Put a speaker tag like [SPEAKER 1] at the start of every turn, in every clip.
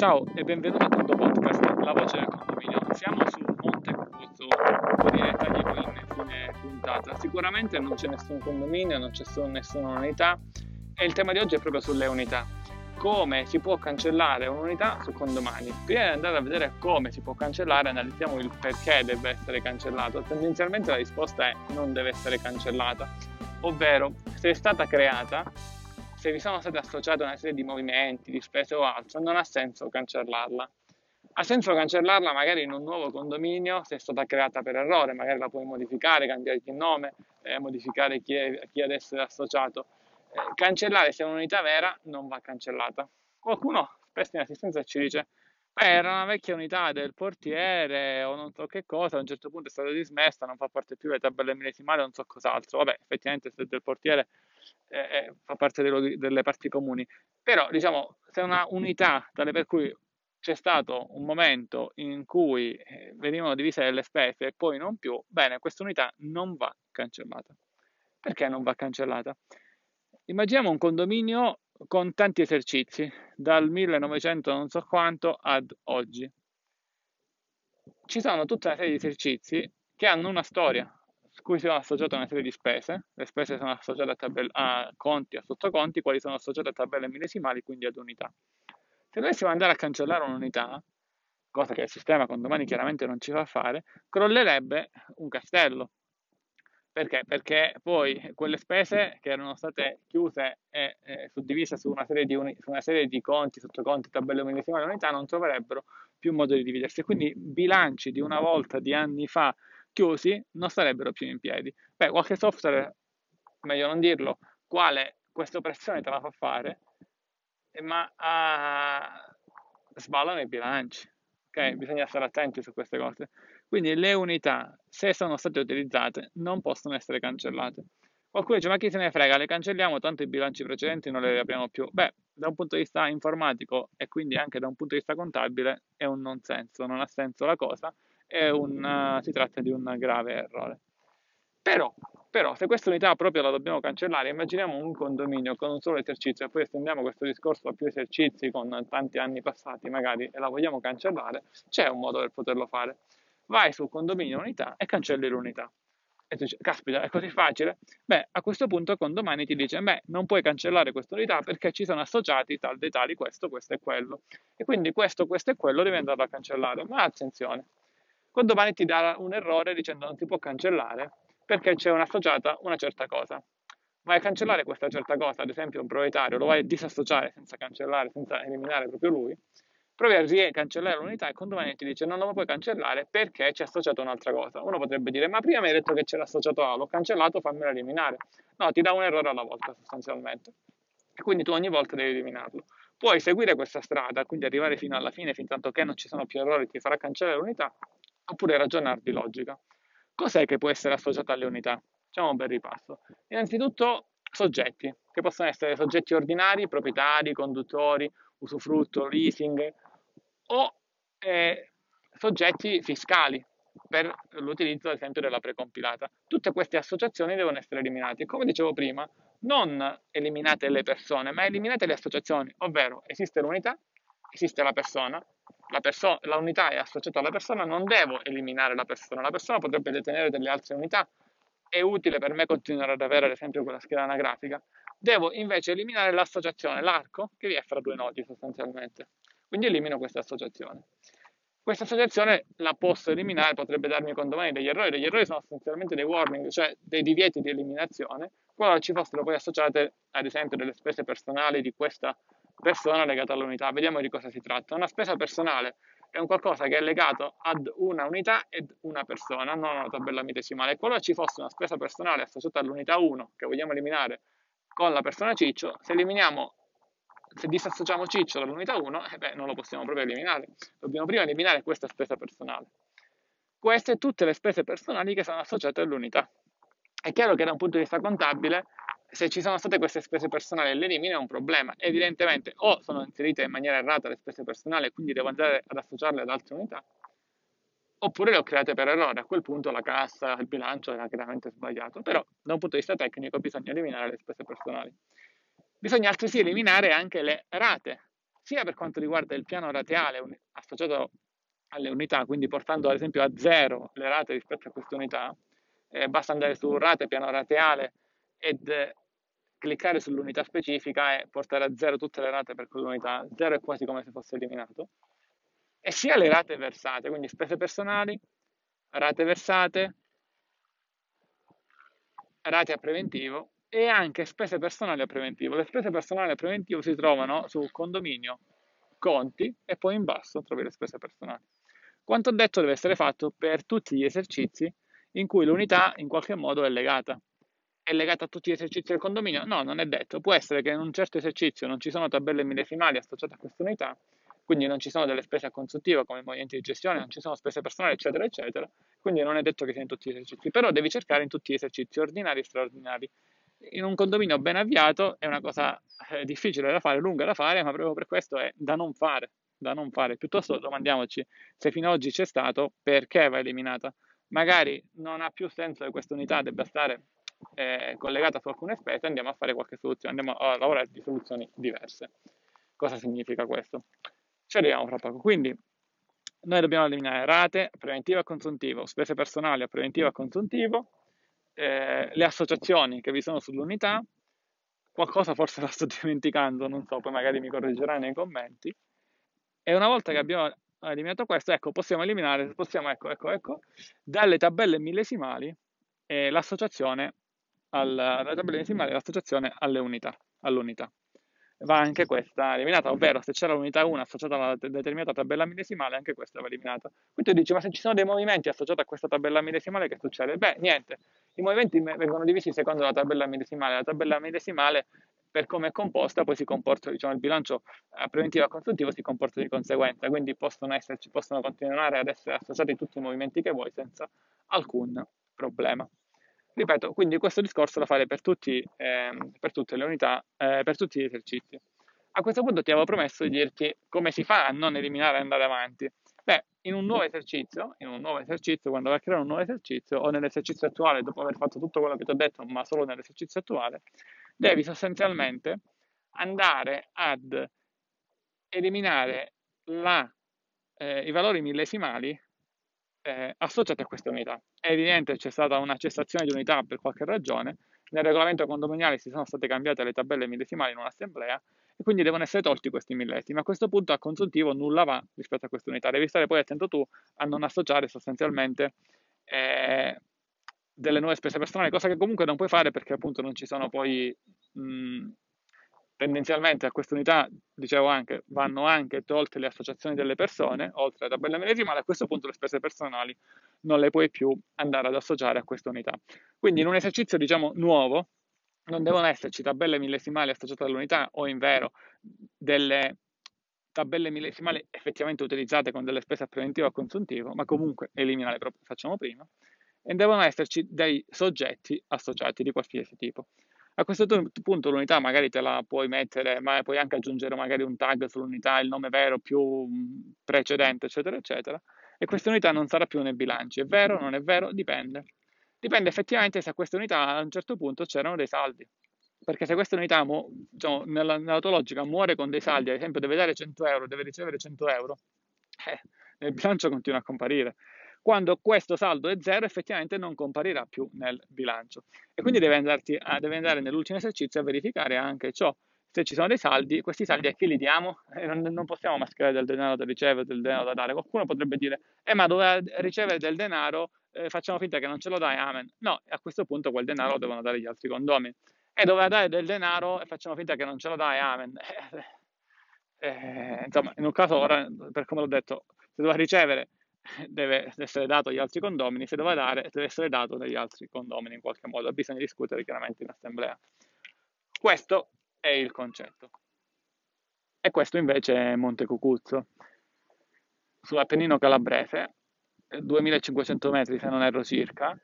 [SPEAKER 1] Ciao e benvenuto a questo podcast La Voce del Condominio. Siamo su Monte Cucuzzo, con i dettagli poi in fine puntata. Sicuramente non c'è nessun condominio, non c'è nessuna unità e il tema di oggi è proprio sulle unità. Come si può cancellare un'unità su condomani? Prima di andare a vedere come si può cancellare, analizziamo il perché deve essere cancellato. Tendenzialmente la risposta è non deve essere cancellata, ovvero se è stata creata se vi sono state associate una serie di movimenti, di spese o altro, non ha senso cancellarla. Ha senso cancellarla magari in un nuovo condominio se è stata creata per errore, magari la puoi modificare, cambiare il nome, eh, modificare chi, è, chi ad essere associato. Eh, cancellare se è un'unità vera non va cancellata. Qualcuno spesso in assistenza ci dice Beh, era una vecchia unità del portiere o non so che cosa, a un certo punto è stata dismessa, non fa parte più delle tabelle millesimali, non so cos'altro. Vabbè, effettivamente se del portiere eh, eh, fa parte delle, delle parti comuni. Però, diciamo, se una unità tale per cui c'è stato un momento in cui eh, venivano divise le spese e poi non più, bene, questa unità non va cancellata. Perché non va cancellata? Immaginiamo un condominio con tanti esercizi, dal 1900 non so quanto ad oggi. Ci sono tutta una serie di esercizi che hanno una storia, cui sono associate una serie di spese, le spese sono associate a, tabelle, a conti, a sottoconti, quali sono associate a tabelle millesimali, quindi ad unità. Se dovessimo andare a cancellare un'unità, cosa che il sistema con domani chiaramente non ci fa fare, crollerebbe un castello. Perché? Perché poi quelle spese che erano state chiuse e, e suddivise su una, uni, su una, serie di conti, sottoconti, tabelle millesimali, unità non troverebbero più modo di dividersi. Quindi bilanci di una volta, di anni fa, chiusi non starebbero più in piedi. Beh, qualche software, meglio non dirlo, quale questa operazione te la fa fare, ma uh, sballano i bilanci. Ok, bisogna stare attenti su queste cose. Quindi le unità, se sono state utilizzate, non possono essere cancellate. Qualcuno dice, ma chi se ne frega, le cancelliamo, tanto i bilanci precedenti non le apriamo più. Beh, da un punto di vista informatico e quindi anche da un punto di vista contabile è un non senso, non ha senso la cosa, un, si tratta di un grave errore. Però, però, se questa unità proprio la dobbiamo cancellare, immaginiamo un condominio con un solo esercizio e poi estendiamo questo discorso a più esercizi con tanti anni passati magari e la vogliamo cancellare, c'è un modo per poterlo fare. Vai su condominio unità e cancelli l'unità. E tu dici, caspita, è così facile? Beh, a questo punto condomani ti dice, beh, non puoi cancellare questa unità perché ci sono associati tal dei tali questo, questo e quello. E quindi questo, questo e quello devi andarlo a cancellare. Ma attenzione, quando domani ti dà un errore dicendo non si può cancellare perché c'è un'associata una certa cosa. Vai a cancellare questa certa cosa, ad esempio un proprietario, lo vai a disassociare senza cancellare, senza eliminare proprio lui, provi a cancellare l'unità e quando domani ti dice no, non lo puoi cancellare perché c'è associato un'altra cosa. Uno potrebbe dire ma prima mi hai detto che c'era associato A, l'ho cancellato, fammelo eliminare. No, ti dà un errore alla volta sostanzialmente. E quindi tu ogni volta devi eliminarlo. Puoi seguire questa strada, quindi arrivare fino alla fine, fin tanto che non ci sono più errori, ti farà cancellare l'unità, oppure ragionare di logica. Cos'è che può essere associato alle unità? Facciamo un bel ripasso. Innanzitutto soggetti, che possono essere soggetti ordinari, proprietari, conduttori, usufrutto, leasing o eh, soggetti fiscali per l'utilizzo ad esempio della precompilata. Tutte queste associazioni devono essere eliminate. Come dicevo prima, non eliminate le persone, ma eliminate le associazioni, ovvero esiste l'unità, esiste la persona, perso- la unità è associata alla persona, non devo eliminare la persona. La persona potrebbe detenere delle altre unità, è utile per me continuare ad avere ad esempio quella scheda anagrafica. Devo invece eliminare l'associazione, l'arco, che vi è fra due nodi sostanzialmente. Quindi elimino questa associazione. Questa associazione la posso eliminare, potrebbe darmi condomani degli errori. Degli errori sono essenzialmente dei warning, cioè dei divieti di eliminazione, qualora ci fossero poi associate ad esempio delle spese personali di questa persona legata all'unità. Vediamo di cosa si tratta. Una spesa personale è un qualcosa che è legato ad una unità ed una persona, non una tabella mitesimale. Qualora ci fosse una spesa personale associata all'unità 1 che vogliamo eliminare con la persona Ciccio, se eliminiamo se disassociamo Ciccio dall'unità 1, eh beh, non lo possiamo proprio eliminare. Dobbiamo prima eliminare questa spesa personale. Queste tutte le spese personali che sono associate all'unità. È chiaro che da un punto di vista contabile se ci sono state queste spese personali e le elimino è un problema. Evidentemente o sono inserite in maniera errata le spese personali e quindi devo andare ad associarle ad altre unità, oppure le ho create per errore. A quel punto la cassa, il bilancio era chiaramente sbagliato. Però da un punto di vista tecnico bisogna eliminare le spese personali. Bisogna altresì eliminare anche le rate sia per quanto riguarda il piano rateale associato alle unità, quindi portando ad esempio a zero le rate rispetto a queste unità, eh, basta andare su rate, piano rateale ed cliccare sull'unità specifica e portare a zero tutte le rate per quell'unità, zero è quasi come se fosse eliminato, e sia le rate versate, quindi spese personali, rate versate, rate a preventivo e anche spese personali a preventivo. Le spese personali a preventivo si trovano su condominio, conti e poi in basso trovi le spese personali. Quanto detto deve essere fatto per tutti gli esercizi in cui l'unità in qualche modo è legata. È legata a tutti gli esercizi del condominio? No, non è detto. Può essere che in un certo esercizio non ci sono tabelle millesimali associate a questa unità, quindi non ci sono delle spese a consultivo come movimenti di gestione, non ci sono spese personali, eccetera, eccetera. Quindi non è detto che sia in tutti gli esercizi, però devi cercare in tutti gli esercizi ordinari e straordinari. In un condominio ben avviato è una cosa eh, difficile da fare, lunga da fare, ma proprio per questo è da non fare da non fare. Piuttosto domandiamoci se fino ad oggi c'è stato, perché va eliminata. Magari non ha più senso che questa unità debba stare eh, collegata su alcune spese, andiamo a fare qualche soluzione, andiamo a lavorare di soluzioni diverse. Cosa significa questo? Ci arriviamo fra poco. Quindi noi dobbiamo eliminare rate, preventiva a consuntivo, spese personali a preventiva a consuntivo, eh, le associazioni che vi sono sull'unità, qualcosa forse la sto dimenticando, non so, poi magari mi correggerai nei commenti, e una volta che abbiamo eliminato questo, ecco, possiamo eliminare, possiamo, ecco, ecco, ecco, dalle tabelle millesimali eh, l'associazione, al, dalle tabelle millesimali l'associazione alle unità, all'unità. Va anche questa eliminata, ovvero se c'era l'unità 1 associata a una determinata tabella millesimale, anche questa va eliminata. Quindi tu dici, ma se ci sono dei movimenti associati a questa tabella millesimale, che succede? Beh, niente, i movimenti vengono divisi secondo la tabella millesimale. La tabella millesimale per come è composta, poi si comporta, diciamo, il bilancio eh, preventivo e consultivo si comporta di conseguenza, quindi possono, esserci, possono continuare ad essere associati tutti i movimenti che vuoi senza alcun problema. Ripeto, quindi questo discorso lo fare per, tutti, eh, per tutte le unità, eh, per tutti gli esercizi. A questo punto ti avevo promesso di dirti come si fa a non eliminare e andare avanti. Beh, in un nuovo esercizio, in un nuovo esercizio, quando vai a creare un nuovo esercizio o nell'esercizio attuale, dopo aver fatto tutto quello che ti ho detto, ma solo nell'esercizio attuale, devi sostanzialmente andare ad eliminare la, eh, i valori millesimali eh, associati a queste unità. È evidente che c'è stata una cessazione di unità per qualche ragione, nel regolamento condominiale si sono state cambiate le tabelle millesimali in un'assemblea e quindi devono essere tolti questi millesimi. A questo punto a consultivo nulla va rispetto a queste unità. Devi stare poi attento tu a non associare sostanzialmente eh, delle nuove spese personali, cosa che comunque non puoi fare perché appunto non ci sono poi mh, tendenzialmente a questa unità, dicevo anche, vanno anche tolte le associazioni delle persone, oltre alla tabella medesimale, a questo punto le spese personali non le puoi più andare ad associare a questa unità. Quindi in un esercizio diciamo nuovo non devono esserci tabelle millesimali associate all'unità o in vero delle tabelle millesimali effettivamente utilizzate con delle spese a preventivo o a consuntivo, ma comunque eliminare proprio facciamo prima e devono esserci dei soggetti associati di qualsiasi tipo. A questo punto l'unità magari te la puoi mettere, ma puoi anche aggiungere magari un tag sull'unità, il nome vero più precedente, eccetera, eccetera. E questa unità non sarà più nei bilanci. È vero? Non è vero? Dipende. Dipende effettivamente se a questa unità a un certo punto c'erano dei saldi. Perché se questa unità diciamo, nella, nella tua logica muore con dei saldi, ad esempio deve dare 100 euro, deve ricevere 100 euro, eh, nel bilancio continua a comparire quando questo saldo è zero effettivamente non comparirà più nel bilancio e quindi deve, a, deve andare nell'ultimo esercizio a verificare anche ciò se ci sono dei saldi, questi saldi a chi li diamo? Eh, non, non, possiamo mascherare del denaro da ricevere, del denaro da dare. Qualcuno potrebbe dire, eh ma dove ricevere del denaro eh, facciamo finta che non ce lo dai, amen. No, a questo punto quel denaro lo devono dare gli altri condomi. E dove dare del denaro e facciamo finta che non ce lo dai, amen. Eh, eh, insomma, in un caso ora, per come l'ho detto, se doveva ricevere deve essere dato agli altri condomini, se deve dare deve essere dato dagli altri condomini in qualche modo, bisogna discutere chiaramente in assemblea. Questo è il concetto. E questo invece è Monte Cucuzzo, sull'Appennino calabrese, 2500 metri se non erro circa.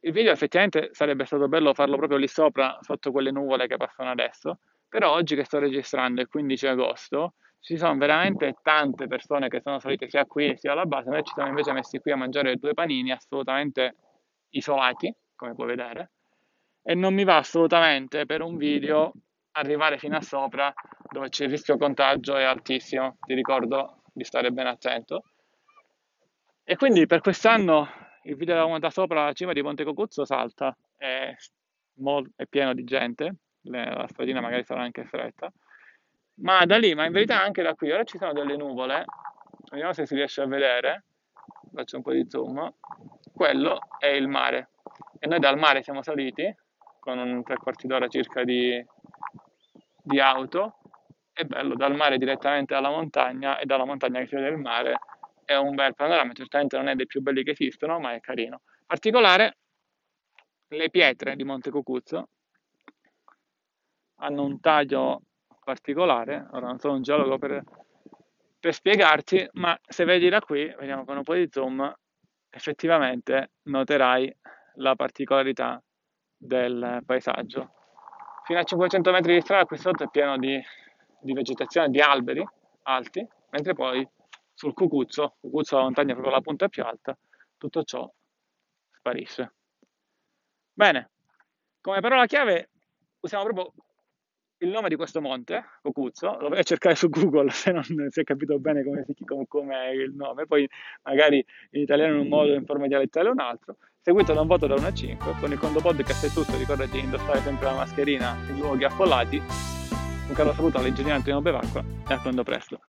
[SPEAKER 1] Il video effettivamente sarebbe stato bello farlo proprio lì sopra, sotto quelle nuvole che passano adesso, però oggi che sto registrando, il 15 agosto, ci sono veramente tante persone che sono salite sia qui sia alla base, noi ci siamo invece messi qui a mangiare due panini assolutamente isolati, come puoi vedere, e non mi va assolutamente per un video arrivare fino a sopra dove c'è il rischio contagio è altissimo, ti ricordo di stare ben attento. E quindi per quest'anno il video da sopra la cima di Monte Cocuzzo salta, è, è pieno di gente, la stradina magari sarà anche stretta, ma da lì, ma in verità anche da qui, ora ci sono delle nuvole, vediamo se si riesce a vedere, faccio un po' di zoom, quello è il mare. E noi dal mare siamo saliti con un tre quarti d'ora circa di, di auto, è bello, dal mare direttamente alla montagna e dalla montagna che si vede il mare, è un bel panorama, certamente non è dei più belli che esistono, ma è carino. Particolare, le pietre di Monte Cucuzzo hanno un taglio particolare, ora non sono un geologo per, per spiegarti, ma se vedi da qui, vediamo con un po' di zoom, effettivamente noterai la particolarità del paesaggio. Fino a 500 metri di strada qui sotto è pieno di, di vegetazione, di alberi alti, mentre poi sul Cucuzzo, Cucuzzo la montagna è proprio la punta più alta, tutto ciò sparisce. Bene, come parola chiave usiamo proprio il nome di questo monte, Cucuzzo, lo vai a cercare su Google se non si è capito bene come, come, è il nome, poi magari in italiano in un modo, in forma dialettale un altro, seguito da un voto da 1 a 5. Con il Condo Podcast è tutto, ricordati di indossare sempre la mascherina in luoghi affollati. Un caro saluto all'ingegnere Antonio Bevacqua e a quando presto.